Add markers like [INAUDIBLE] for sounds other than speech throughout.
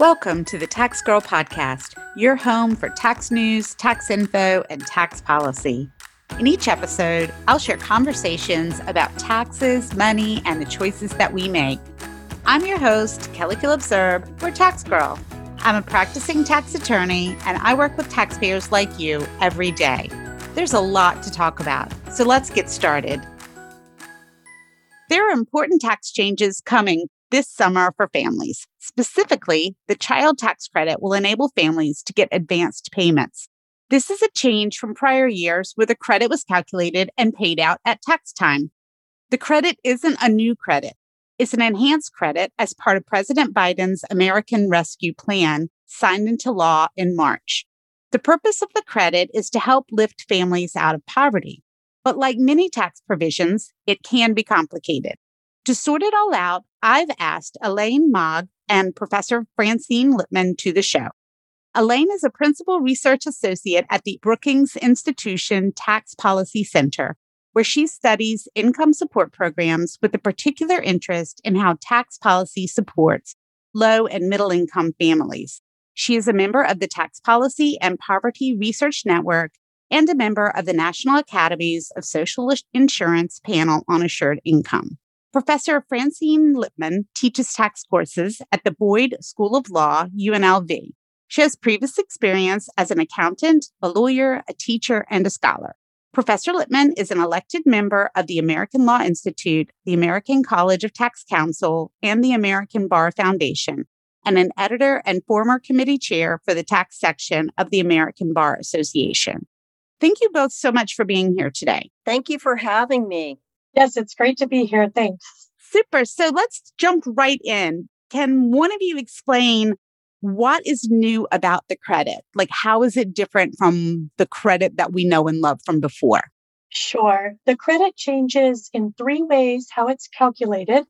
Welcome to the Tax Girl Podcast, your home for tax news, tax info, and tax policy. In each episode, I'll share conversations about taxes, money, and the choices that we make. I'm your host, Kelly Phillips Erb, or Tax Girl. I'm a practicing tax attorney, and I work with taxpayers like you every day. There's a lot to talk about, so let's get started. There are important tax changes coming this summer for families. Specifically, the child tax credit will enable families to get advanced payments. This is a change from prior years where the credit was calculated and paid out at tax time. The credit isn't a new credit. It's an enhanced credit as part of President Biden's American Rescue Plan signed into law in March. The purpose of the credit is to help lift families out of poverty. But like many tax provisions, it can be complicated. To sort it all out, I've asked Elaine Maag and Professor Francine Lipman to the show. Elaine is a principal research associate at the Brookings Institution Tax Policy Center, where she studies income support programs with a particular interest in how tax policy supports low and middle income families. She is a member of the Tax Policy and Poverty Research Network and a member of the National Academies of Social Insurance panel on assured income. Professor Francine Lipman teaches tax courses at the Boyd School of Law, UNLV. She has previous experience as an accountant, a lawyer, a teacher, and a scholar. Professor Lipman is an elected member of the American Law Institute, the American College of Tax Counsel, and the American Bar Foundation, and an editor and former committee chair for the tax section of the American Bar Association. Thank you both so much for being here today. Thank you for having me. Yes, it's great to be here. Thanks. Super. So let's jump right in. Can one of you explain what is new about the credit? Like, how is it different from the credit that we know and love from before? Sure. The credit changes in three ways how it's calculated,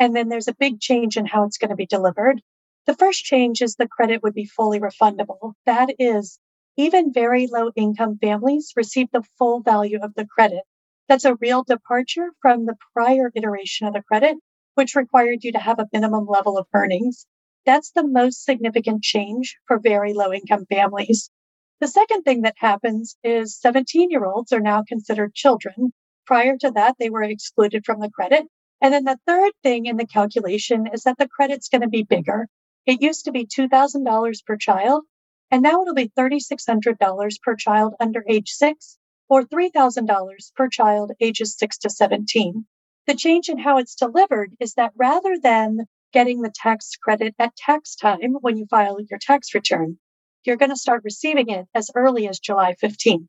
and then there's a big change in how it's going to be delivered. The first change is the credit would be fully refundable. That is, even very low income families receive the full value of the credit. That's a real departure from the prior iteration of the credit, which required you to have a minimum level of earnings. That's the most significant change for very low income families. The second thing that happens is 17 year olds are now considered children. Prior to that, they were excluded from the credit. And then the third thing in the calculation is that the credit's going to be bigger. It used to be $2,000 per child, and now it'll be $3,600 per child under age six or $3,000 per child ages 6 to 17. The change in how it's delivered is that rather than getting the tax credit at tax time when you file your tax return, you're going to start receiving it as early as July 15th.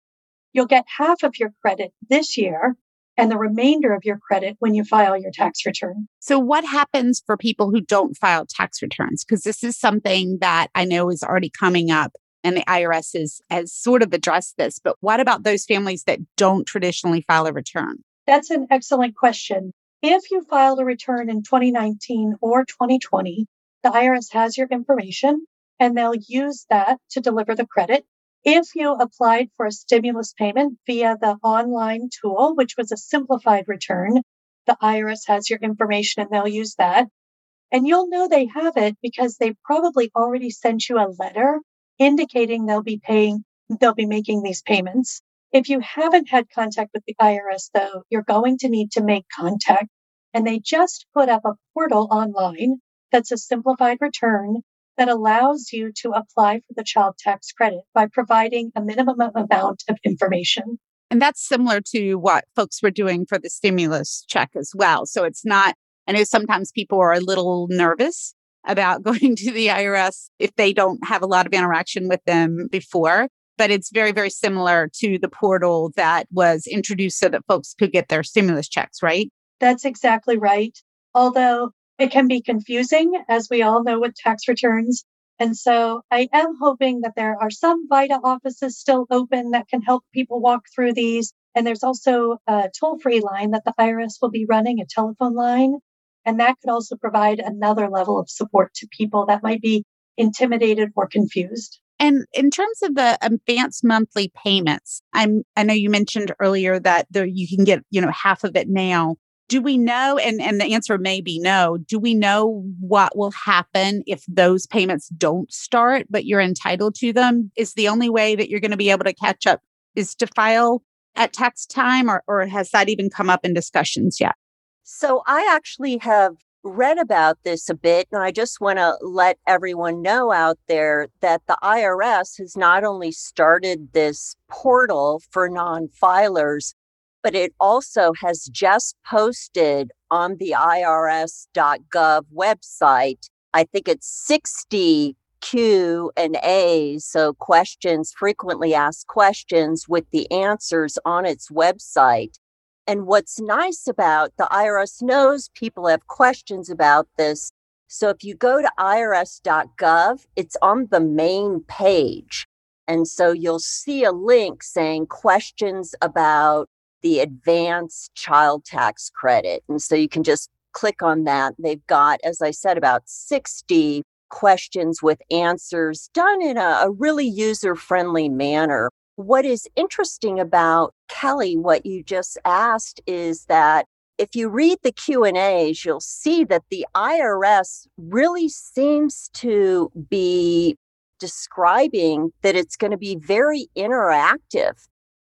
You'll get half of your credit this year and the remainder of your credit when you file your tax return. So, what happens for people who don't file tax returns? Because this is something that I know is already coming up and the IRS is, has sort of addressed this. But what about those families that don't traditionally file a return? That's an excellent question. If you filed a return in 2019 or 2020, the IRS has your information and they'll use that to deliver the credit. If you applied for a stimulus payment via the online tool, which was a simplified return, the IRS has your information and they'll use that. And you'll know they have it because they probably already sent you a letter indicating they'll be paying, they'll be making these payments. If you haven't had contact with the IRS, though, you're going to need to make contact. And they just put up a portal online that's a simplified return that allows you to apply for the child tax credit by providing a minimum amount of information. And that's similar to what folks were doing for the stimulus check as well. So it's not, I know sometimes people are a little nervous about going [LAUGHS] to the IRS if they don't have a lot of interaction with them before. But it's very, very similar to the portal that was introduced so that folks could get their stimulus checks, right? That's exactly right. Although it can be confusing, as we all know with tax returns. And so I am hoping that there are some VITA offices still open that can help people walk through these. And there's also a toll free line that the IRS will be running, a telephone line and that could also provide another level of support to people that might be intimidated or confused. And in terms of the advanced monthly payments, I'm I know you mentioned earlier that there you can get, you know, half of it now. do we know and and the answer may be no do we know what will happen if those payments don't start but you're entitled to them is the only way that you're going to be able to catch up is to file at tax time or, or has that even come up in discussions yet so i actually have read about this a bit and i just want to let everyone know out there that the irs has not only started this portal for non-filers but it also has just posted on the irs.gov website i think it's 60 q and a so questions frequently asked questions with the answers on its website and what's nice about the irs knows people have questions about this so if you go to irs.gov it's on the main page and so you'll see a link saying questions about the advanced child tax credit. And so you can just click on that. They've got, as I said, about 60 questions with answers done in a, a really user friendly manner. What is interesting about Kelly, what you just asked, is that if you read the Q&As, you'll see that the IRS really seems to be describing that it's going to be very interactive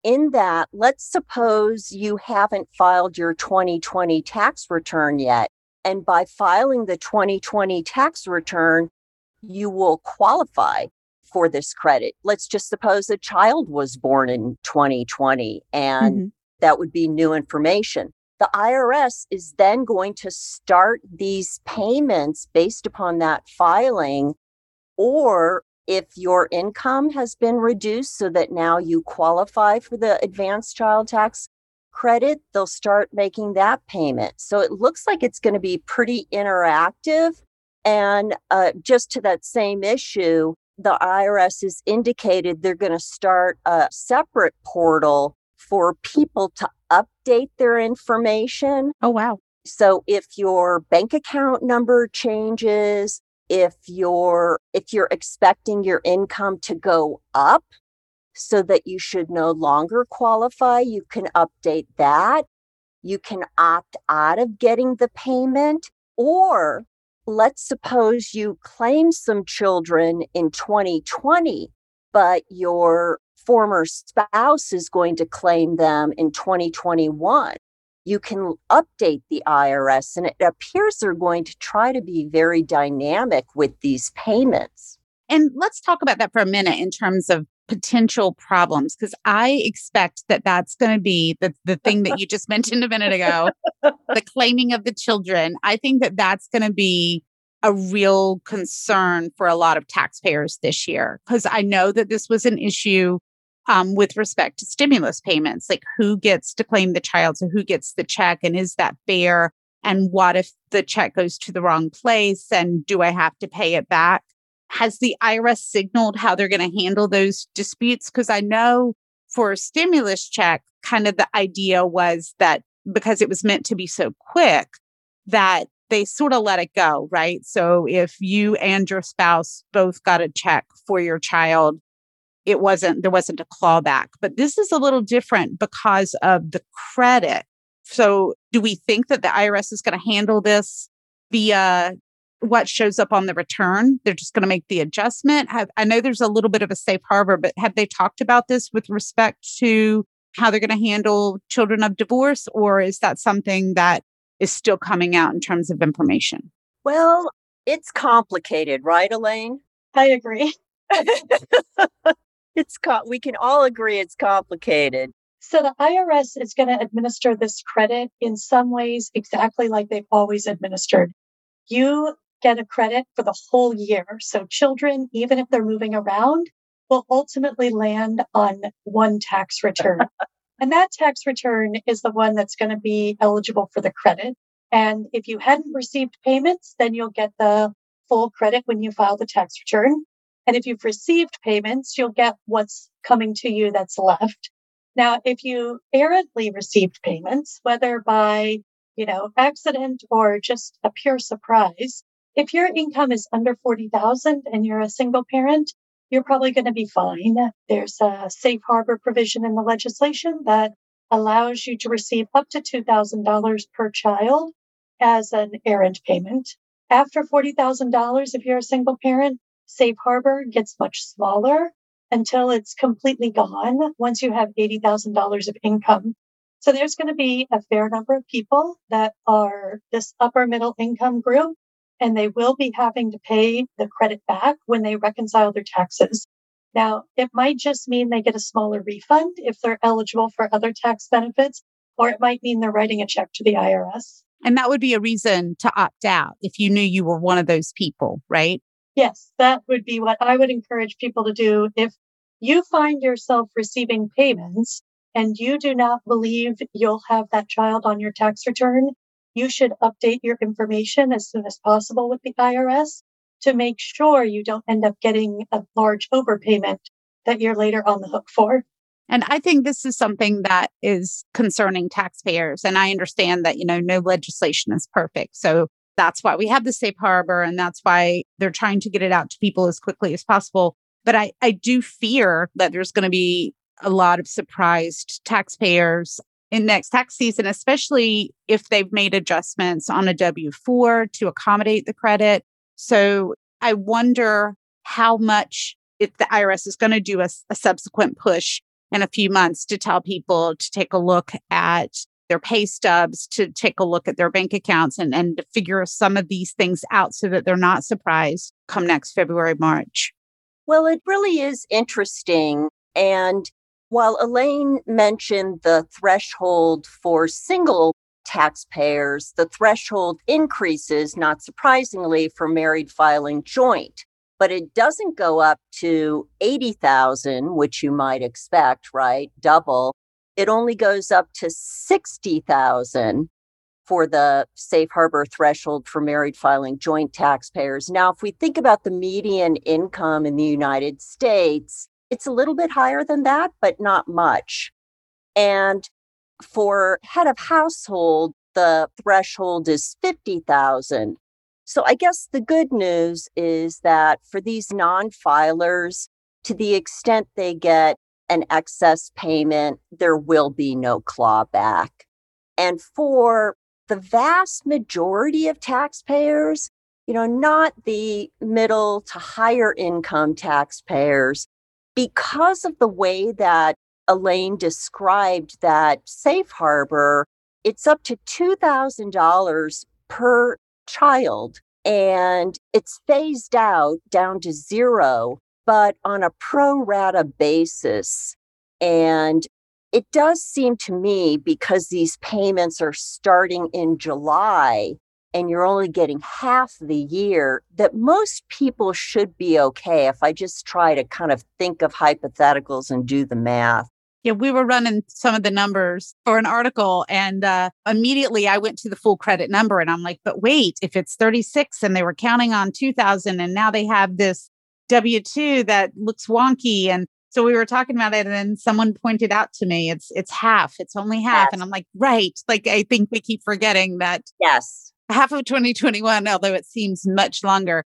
in that, let's suppose you haven't filed your 2020 tax return yet. And by filing the 2020 tax return, you will qualify for this credit. Let's just suppose a child was born in 2020 and mm-hmm. that would be new information. The IRS is then going to start these payments based upon that filing or if your income has been reduced so that now you qualify for the advanced child tax credit, they'll start making that payment. So it looks like it's going to be pretty interactive. And uh, just to that same issue, the IRS has indicated they're going to start a separate portal for people to update their information. Oh, wow. So if your bank account number changes, if you're if you're expecting your income to go up so that you should no longer qualify you can update that you can opt out of getting the payment or let's suppose you claim some children in 2020 but your former spouse is going to claim them in 2021 you can update the IRS. And it appears they're going to try to be very dynamic with these payments. And let's talk about that for a minute in terms of potential problems, because I expect that that's going to be the, the thing that you just mentioned a minute ago the claiming of the children. I think that that's going to be a real concern for a lot of taxpayers this year, because I know that this was an issue um, with respect to stimulus payments, like who gets to claim the child, so who gets the check, and is that fair? And what if the check goes to the wrong place? And do I have to pay it back? Has the IRS signaled how they're going to handle those disputes? Because I know for a stimulus check, kind of the idea was that because it was meant to be so quick, that they sort of let it go, right? So if you and your spouse both got a check for your child, it wasn't there wasn't a clawback but this is a little different because of the credit so do we think that the irs is going to handle this via what shows up on the return they're just going to make the adjustment have, i know there's a little bit of a safe harbor but have they talked about this with respect to how they're going to handle children of divorce or is that something that is still coming out in terms of information well it's complicated right elaine i agree [LAUGHS] it's co- we can all agree it's complicated. So the IRS is going to administer this credit in some ways exactly like they've always administered. You get a credit for the whole year. So children, even if they're moving around, will ultimately land on one tax return. [LAUGHS] and that tax return is the one that's going to be eligible for the credit. And if you hadn't received payments, then you'll get the full credit when you file the tax return. And if you've received payments, you'll get what's coming to you that's left. Now, if you errantly received payments, whether by, you know, accident or just a pure surprise, if your income is under 40,000 and you're a single parent, you're probably going to be fine. There's a safe harbor provision in the legislation that allows you to receive up to $2,000 per child as an errand payment. After $40,000, if you're a single parent, Safe Harbor gets much smaller until it's completely gone once you have $80,000 of income. So there's going to be a fair number of people that are this upper middle income group, and they will be having to pay the credit back when they reconcile their taxes. Now, it might just mean they get a smaller refund if they're eligible for other tax benefits, or it might mean they're writing a check to the IRS. And that would be a reason to opt out if you knew you were one of those people, right? Yes, that would be what I would encourage people to do. If you find yourself receiving payments and you do not believe you'll have that child on your tax return, you should update your information as soon as possible with the IRS to make sure you don't end up getting a large overpayment that you're later on the hook for. And I think this is something that is concerning taxpayers. And I understand that, you know, no legislation is perfect. So that's why we have the safe harbor and that's why they're trying to get it out to people as quickly as possible. But I, I do fear that there's going to be a lot of surprised taxpayers in next tax season, especially if they've made adjustments on a W 4 to accommodate the credit. So I wonder how much if the IRS is going to do a, a subsequent push in a few months to tell people to take a look at their pay stubs, to take a look at their bank accounts and, and to figure some of these things out so that they're not surprised come next February, March. Well, it really is interesting. And while Elaine mentioned the threshold for single taxpayers, the threshold increases, not surprisingly, for married filing joint but it doesn't go up to 80,000, which you might expect, right? Double. It only goes up to 60,000 for the safe harbor threshold for married filing joint taxpayers. Now, if we think about the median income in the United States, it's a little bit higher than that, but not much. And for head of household, the threshold is 50,000. So I guess the good news is that for these non filers, to the extent they get an excess payment, there will be no clawback. And for the vast majority of taxpayers, you know, not the middle to higher income taxpayers, because of the way that Elaine described that safe harbor, it's up to $2,000 per child and it's phased out down to zero, but on a pro rata basis. And it does seem to me because these payments are starting in July and you're only getting half the year that most people should be okay if I just try to kind of think of hypotheticals and do the math. Yeah, we were running some of the numbers for an article, and uh, immediately I went to the full credit number, and I'm like, but wait, if it's 36 and they were counting on 2000, and now they have this W 2 that looks wonky. And so we were talking about it, and then someone pointed out to me, it's it's half, it's only half. Yes. And I'm like, right. Like, I think we keep forgetting that. Yes. Half of 2021, although it seems much longer,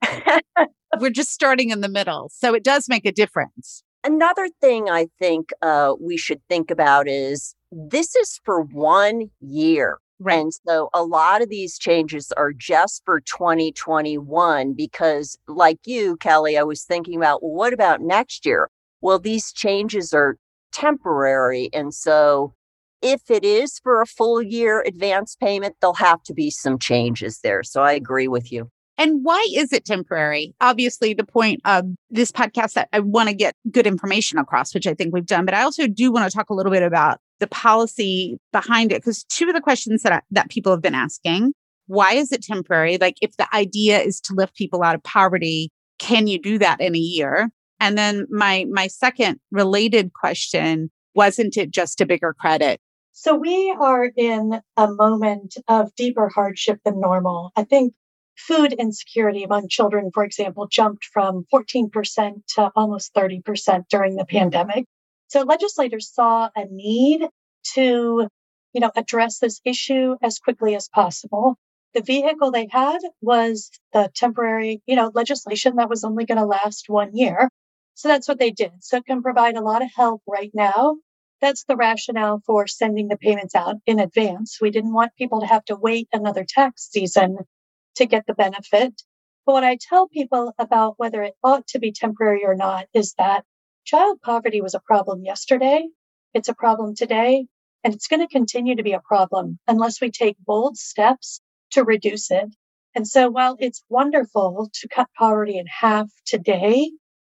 [LAUGHS] we're just starting in the middle. So it does make a difference. Another thing I think uh, we should think about is this is for one year. Right. And so a lot of these changes are just for 2021 because, like you, Kelly, I was thinking about, well, what about next year? Well, these changes are temporary. And so if it is for a full year advance payment, there'll have to be some changes there. So I agree with you. And why is it temporary? Obviously, the point of this podcast that I want to get good information across, which I think we've done, but I also do want to talk a little bit about the policy behind it because two of the questions that I, that people have been asking, why is it temporary? Like if the idea is to lift people out of poverty, can you do that in a year? And then my my second related question, wasn't it just a bigger credit? So we are in a moment of deeper hardship than normal. I think food insecurity among children, for example, jumped from 14% to almost 30% during the pandemic. So legislators saw a need to, you know, address this issue as quickly as possible. The vehicle they had was the temporary, you know, legislation that was only going to last one year. So that's what they did. So it can provide a lot of help right now That's the rationale for sending the payments out in advance. We didn't want people to have to wait another tax season to get the benefit. But what I tell people about whether it ought to be temporary or not is that child poverty was a problem yesterday. It's a problem today, and it's going to continue to be a problem unless we take bold steps to reduce it. And so while it's wonderful to cut poverty in half today,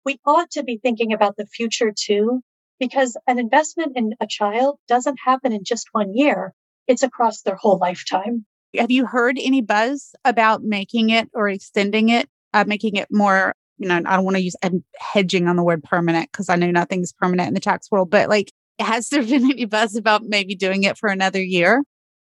we ought to be thinking about the future too, because an investment in a child doesn't happen in just one year. It's across their whole lifetime. Have you heard any buzz about making it or extending it, uh, making it more? You know, I don't want to use I'm hedging on the word permanent because I know nothing's permanent in the tax world, but like, has there [LAUGHS] been any buzz about maybe doing it for another year?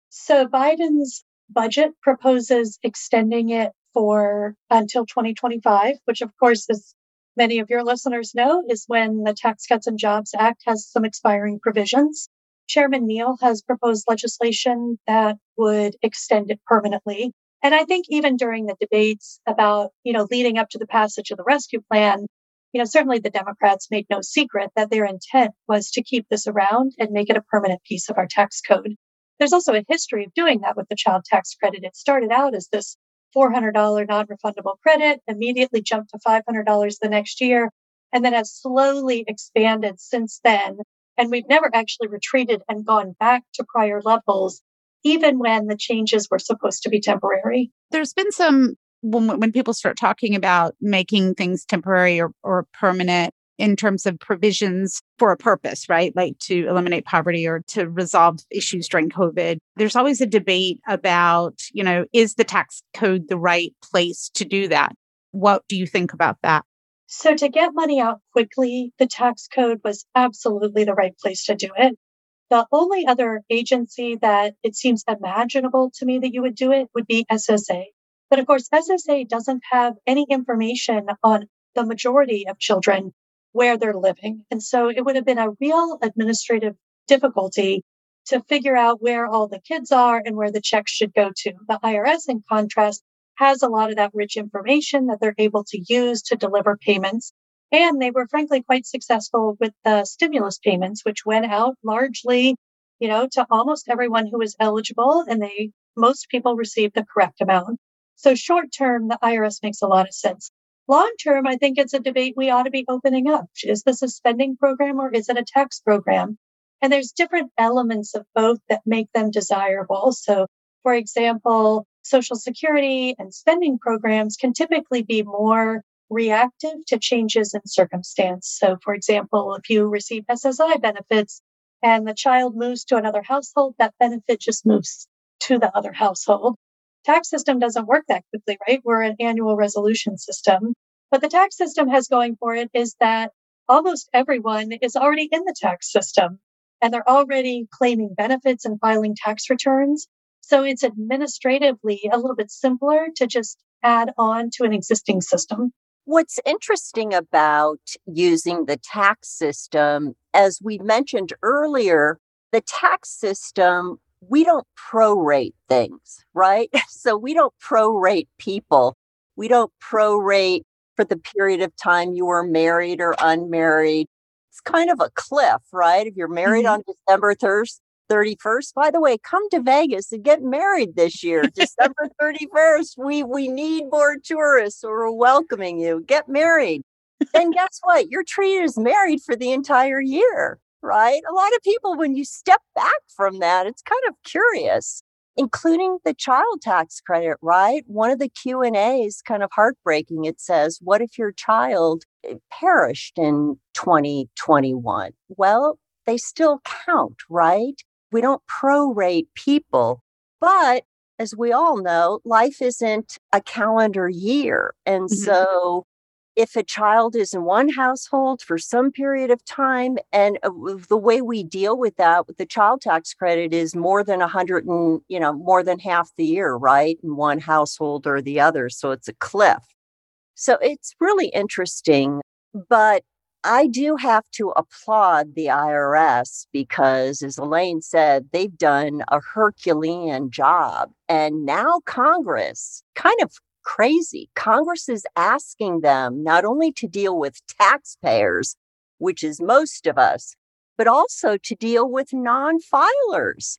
So Biden's budget proposes extending it for until 2025, which of course, as many of your listeners know, is when the Tax Cuts and Jobs Act has some expiring provisions. Chairman Neal has proposed legislation that would extend it permanently. And I think even during the debates about, you know, leading up to the passage of the rescue plan, you know, certainly the Democrats made no secret that their intent was to keep this around and make it a permanent piece of our tax code. There's also a history of doing that with the child tax credit. It started out as this $400 non refundable credit, immediately jumped to $500 the next year, and then has slowly expanded since then and we've never actually retreated and gone back to prior levels, even when the changes were supposed to be temporary. There's been some, when, when people start talking about making things temporary or, or permanent, in terms of provisions for a purpose, right? Like to eliminate poverty or to resolve issues during COVID. There's always a debate about, you know, is the tax code the right place to do that? What do you think about that? So to get money out quickly, the tax code was absolutely the right place to do it. The only other agency that it seems imaginable to me that you would do it would be SSA. But of course, SSA doesn't have any information on the majority of children where they're living. And so it would have been a real administrative difficulty to figure out where all the kids are and where the checks should go to. The IRS, in contrast, has a lot of that rich information that they're able to use to deliver payments. And they were frankly quite successful with the stimulus payments, which went out largely, you know, to almost everyone who was eligible and they, most people received the correct amount. So short term, the IRS makes a lot of sense. Long term, I think it's a debate we ought to be opening up. Is this a spending program or is it a tax program? And there's different elements of both that make them desirable. So, for example, Social Security and spending programs can typically be more reactive to changes in circumstance. So, for example, if you receive SSI benefits and the child moves to another household, that benefit just moves to the other household. Tax system doesn't work that quickly, right? We're an annual resolution system. But the tax system has going for it is that almost everyone is already in the tax system and they're already claiming benefits and filing tax returns. So it's administratively a little bit simpler to just add on to an existing system. What's interesting about using the tax system, as we mentioned earlier, the tax system, we don't prorate things, right? [LAUGHS] So we don't prorate people. We don't prorate for the period of time you were married or unmarried. It's kind of a cliff, right? If you're married mm-hmm. on December 1st, 31st. By the way, come to Vegas and get married this year, [LAUGHS] December 31st. We we need more tourists. We're welcoming you. Get married. and guess what? You're treated as married for the entire year, right? A lot of people, when you step back from that, it's kind of curious, including the child tax credit, right? One of the Q and A's kind of heartbreaking. It says, "What if your child eh, perished in 2021?" Well, they still count, right? we don't prorate people. But as we all know, life isn't a calendar year. And mm-hmm. so if a child is in one household for some period of time and uh, the way we deal with that with the child tax credit is more than a hundred and you know more than half the year right in one household or the other so it's a cliff so it's really interesting but I do have to applaud the IRS because, as Elaine said, they've done a Herculean job. And now Congress, kind of crazy, Congress is asking them not only to deal with taxpayers, which is most of us, but also to deal with non filers.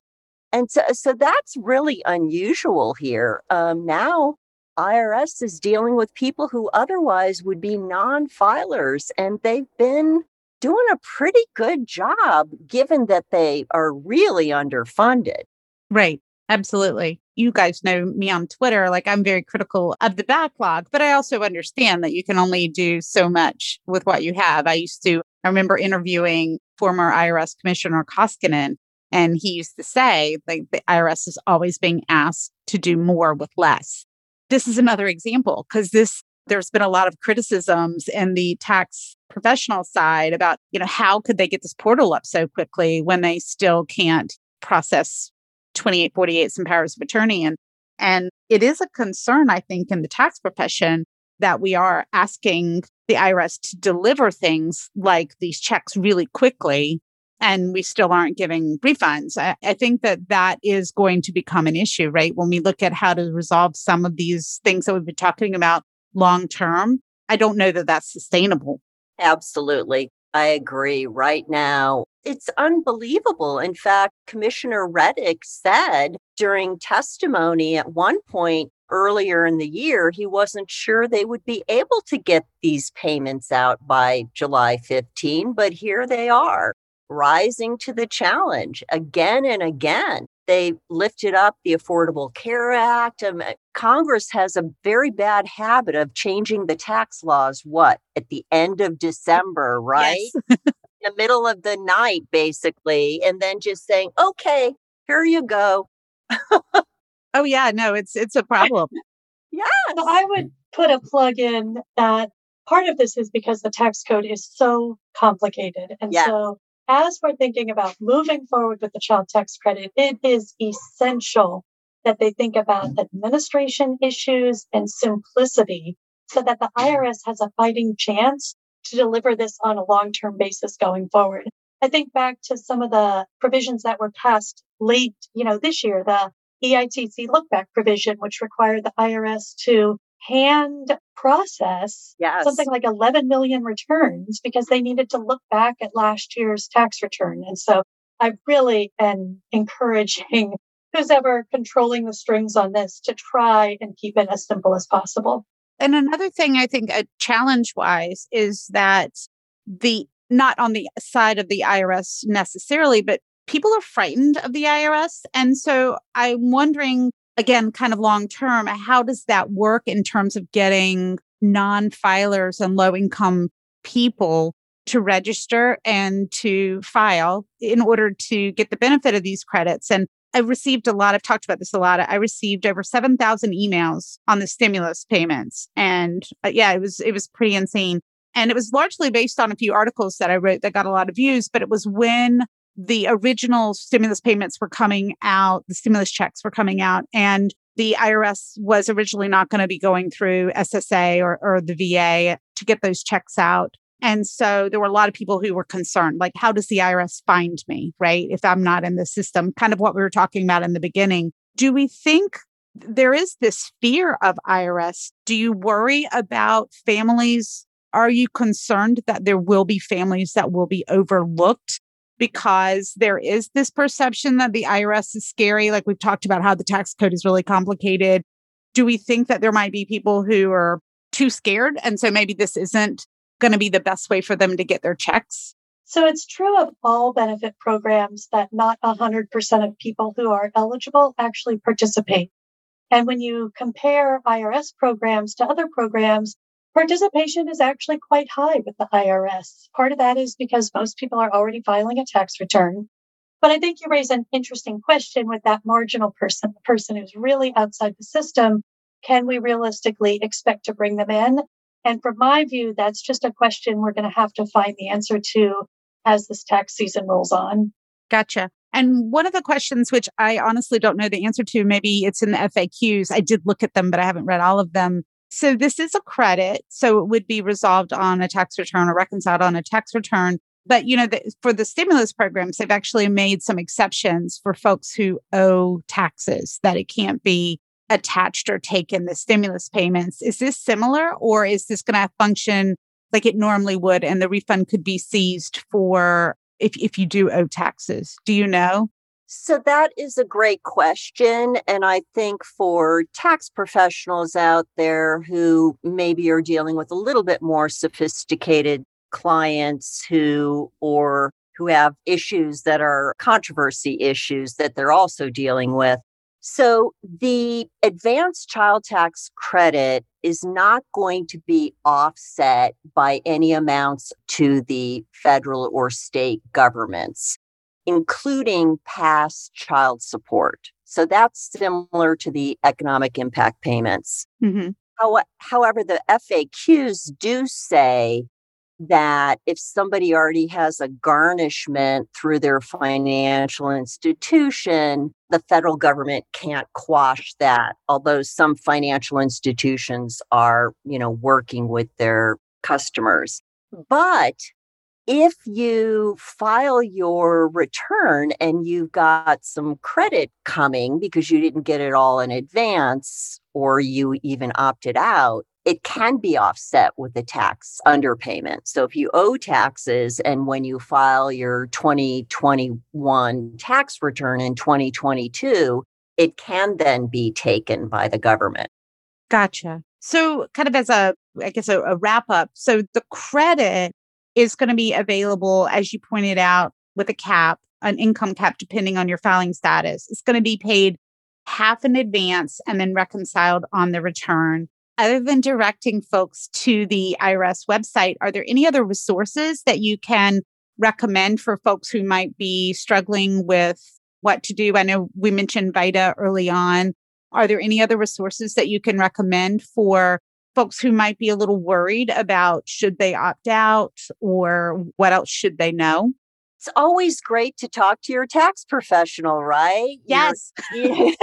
And so, so that's really unusual here. Um, now, IRS is dealing with people who otherwise would be non filers, and they've been doing a pretty good job given that they are really underfunded. Right. Absolutely. You guys know me on Twitter. Like, I'm very critical of the backlog, but I also understand that you can only do so much with what you have. I used to, I remember interviewing former IRS Commissioner Koskinen, and he used to say, like, the IRS is always being asked to do more with less. This is another example because this, there's been a lot of criticisms in the tax professional side about, you know, how could they get this portal up so quickly when they still can't process 2848 some powers of attorney. And, and it is a concern, I think, in the tax profession that we are asking the IRS to deliver things like these checks really quickly and we still aren't giving refunds. I, I, think that that is going to become an issue, right? When we look at how to resolve some of these things that we've been talking about long term, I don't know that that's sustainable. Absolutely. I agree. Right now, it's unbelievable. In fact, Commissioner Rettig said during testimony at one point earlier in the year, he wasn't sure they would be able to get these payments out by July 15, but here they are, rising to the challenge again and again. They lifted up the Affordable Care Act. Um, Congress has a very bad habit of changing the tax laws, what, at the end of December, right? Yes. [LAUGHS] the middle of the night, basically, and then just saying, okay, here you go. oh yeah, no, it's it's a problem. [LAUGHS] yeah. So I would put a plug in that part of this is because the tax code is so complicated. And yeah. so as we're thinking about moving forward with the child tax credit, it is essential that they think about administration issues and simplicity so that the mm-hmm. IRS has a fighting chance to deliver this on a long term basis going forward. I think back to some of the provisions that were passed late, you know, this year, the EITC look back provision, which required the IRS to hand process yes. something like 11 million returns because they needed to look back at last year's tax return. And so I really am encouraging [LAUGHS] who's ever controlling the strings on this to try and keep it as simple as possible. And another thing I think, uh, challenge wise, is that the not on the side of the IRS necessarily, but people are frightened of the IRS. And so I'm wondering, again, kind of long term, how does that work in terms of getting non filers and low income people to register and to file in order to get the benefit of these credits? And I received a lot, I've talked about this a lot. I received over 7,000 emails on the stimulus payments. And uh, yeah, it was, it was pretty insane. And it was largely based on a few articles that I wrote that got a lot of views, but it was when the original stimulus payments were coming out, the stimulus checks were coming out, and the IRS was originally not going to be going through SSA or, or the VA to get those checks out. And so there were a lot of people who were concerned, like, how does the IRS find me, right? If I'm not in the system, kind of what we were talking about in the beginning. Do we think there is this fear of IRS? Do you worry about families? Are you concerned that there will be families that will be overlooked because there is this perception that the IRS is scary? Like we've talked about how the tax code is really complicated. Do we think that there might be people who are too scared? And so maybe this isn't going to be the best way for them to get their checks? So it's true of all benefit programs that not 100% of people who are eligible actually participate. And when you compare IRS programs to other programs, participation is actually quite high with the IRS. Part of that is because most people are already filing a tax return. But I think you raise an interesting question with that marginal person, the person who's really outside the system. Can we realistically expect to bring them in? And from my view, that's just a question we're going to have to find the answer to as this tax season rolls on. Gotcha. And one of the questions, which I honestly don't know the answer to, maybe it's in the FAQs. I did look at them, but I haven't read all of them. So this is a credit. So it would be resolved on a tax return or reconciled on a tax return. But, you know, the, for the stimulus programs, they've actually made some exceptions for folks who owe taxes that it can't be attached or taken the stimulus payments. Is this similar or is this going to function like it normally would and the refund could be seized for if, if you do owe taxes? Do you know? So that is a great question. And I think for tax professionals out there who maybe are dealing with a little bit more sophisticated clients who, or who have issues that are controversy issues that they're also dealing with. So the advanced child tax credit is not going to be offset by any amounts to the federal or state governments including past child support. So that's similar to the economic impact payments. Mm-hmm. How, however, the FAQs do say that if somebody already has a garnishment through their financial institution, the federal government can't quash that. Although some financial institutions are, you know, working with their customers. Hmm. But if you file your return and you've got some credit coming because you didn't get it all in advance or you even opted out, it can be offset with the tax underpayment. So if you owe taxes and when you file your 2021 tax return in 2022, it can then be taken by the government. Gotcha. So, kind of as a, I guess, a, a wrap up. So, the credit is going to be available, as you pointed out, with a cap, an income cap, depending on your filing status. It's going to be paid half in advance and then reconciled on the return. Other than directing folks to the IRS website, are there any other resources that you can recommend for folks who might be struggling with what to do? I know we mentioned VITA early on. Are there any other resources that you can recommend for folks who might be a little worried about should they opt out or what else should they know? It's always great to talk to your tax professional, right? Yes. [LAUGHS] Your,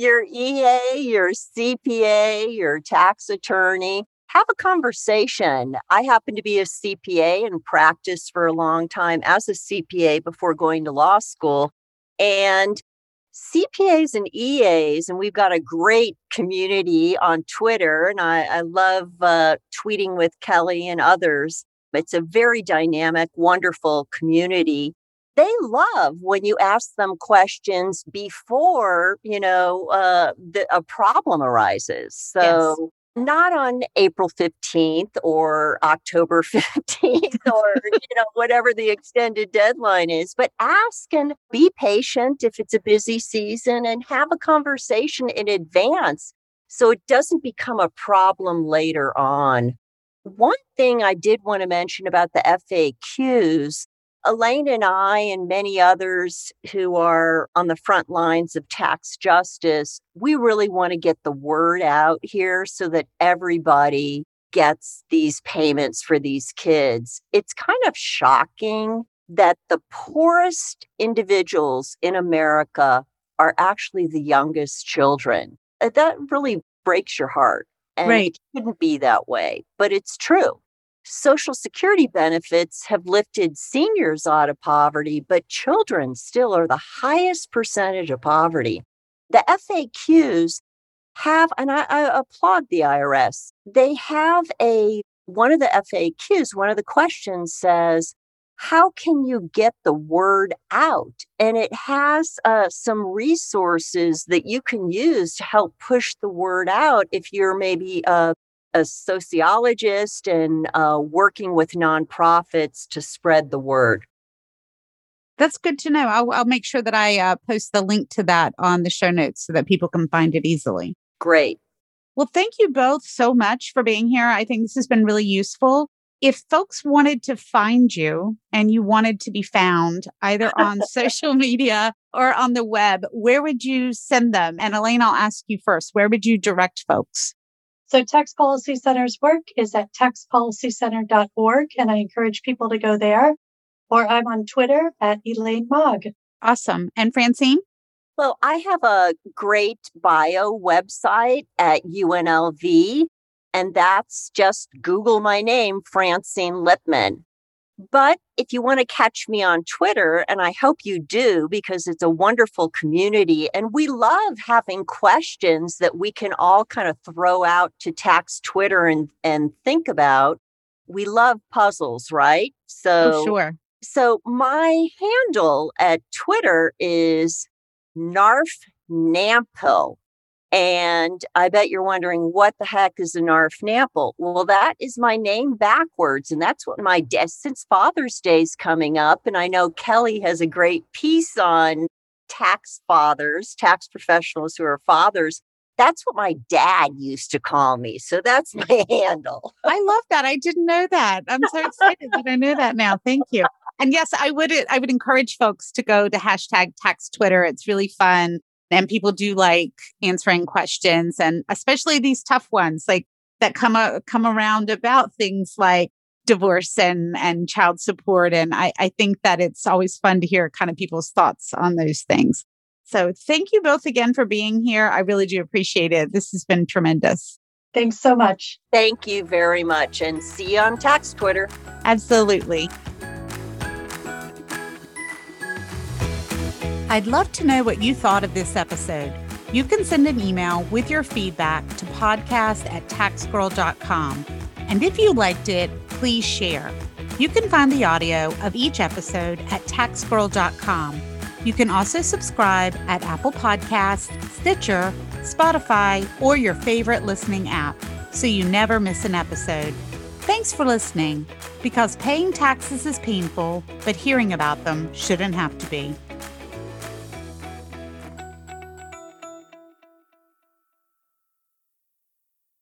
your EA, your CPA, your tax attorney. Have a conversation. I happen to be a CPA and practice for a long time as a CPA before going to law school. And CPAs and EAs, and we've got a great community on Twitter, and I, I love uh, tweeting with Kelly and others. It's a very dynamic, wonderful community. They love when you ask them questions before you know uh, the, a problem arises. So not on April 15th or October [LAUGHS] 15th or you know whatever the extended deadline is but ask and be patient if it's a busy season and have a conversation in advance so it doesn't become a problem later on one thing I did want to mention about the FAQs Elaine and I, and many others who are on the front lines of tax justice, we really want to get the word out here so that everybody gets these payments for these kids. It's kind of shocking that the poorest individuals in America are actually the youngest children. Uh, that really breaks your heart. And right. it shouldn't be that way, but it's true. Social Security benefits have lifted seniors out of poverty, but children still are the highest percentage of poverty. The FAQs have, and I, I applaud the IRS, they have a one of the FAQs, one of the questions says, how can you get the word out? And it has uh, some resources that you can use to help push the word out if you're maybe a a sociologist and uh, working with nonprofits to spread the word. That's good to know. I'll, I'll make sure that I uh, post the link to that on the show notes so that people can find it easily. Great. Well, thank you both so much for being here. I think this has been really useful. If folks wanted to find you and you wanted to be found either [LAUGHS] on social media or on the web, where would you send them? And Elaine, I'll ask you first. Where would you direct folks? So Tax Policy Center's work is at taxpolicycenter.org, and I encourage people to go there. Or I'm on Twitter at Elaine Maag. Awesome. And Francine? Well, I have a great bio website at UNLV, and that's just Google my name, Francine Lipman. But if you want to catch me on Twitter, and I hope you do because it's a wonderful community, and we love having questions that we can all kind of throw out to tax Twitter and, and think about. We love puzzles, right? So, oh, sure. So my handle at Twitter is Narf Nampil. And I bet you're wondering what the heck is a Narf Nampil? Well, that is my name backwards. And that's what my dad, since Father's Day is coming up. And I know Kelly has a great piece on tax fathers, tax professionals who are fathers. That's what my dad used to call me. So that's my [LAUGHS] handle. I love that. I didn't know that. I'm so excited that I know that now. Thank you. And yes, I would I would encourage folks to go to hashtag tax Twitter. It's really fun. And people do like answering questions and especially these tough ones like that come uh, come around about things like divorce and and child support. And I, I think that it's always fun to hear kind of people's thoughts on those things. So thank you both again for being here. I really do appreciate it. This has been tremendous. Thanks so much. Thank you very much. And see you on Tax Twitter. Absolutely. I'd love to know what you thought of this episode. You can send an email with your feedback to podcast at taxgirl.com. And if you liked it, please share. You can find the audio of each episode at taxgirl.com. You can also subscribe at Apple Podcasts, Stitcher, Spotify, or your favorite listening app so you never miss an episode. Thanks for listening, because paying taxes is painful, but hearing about them shouldn't have to be.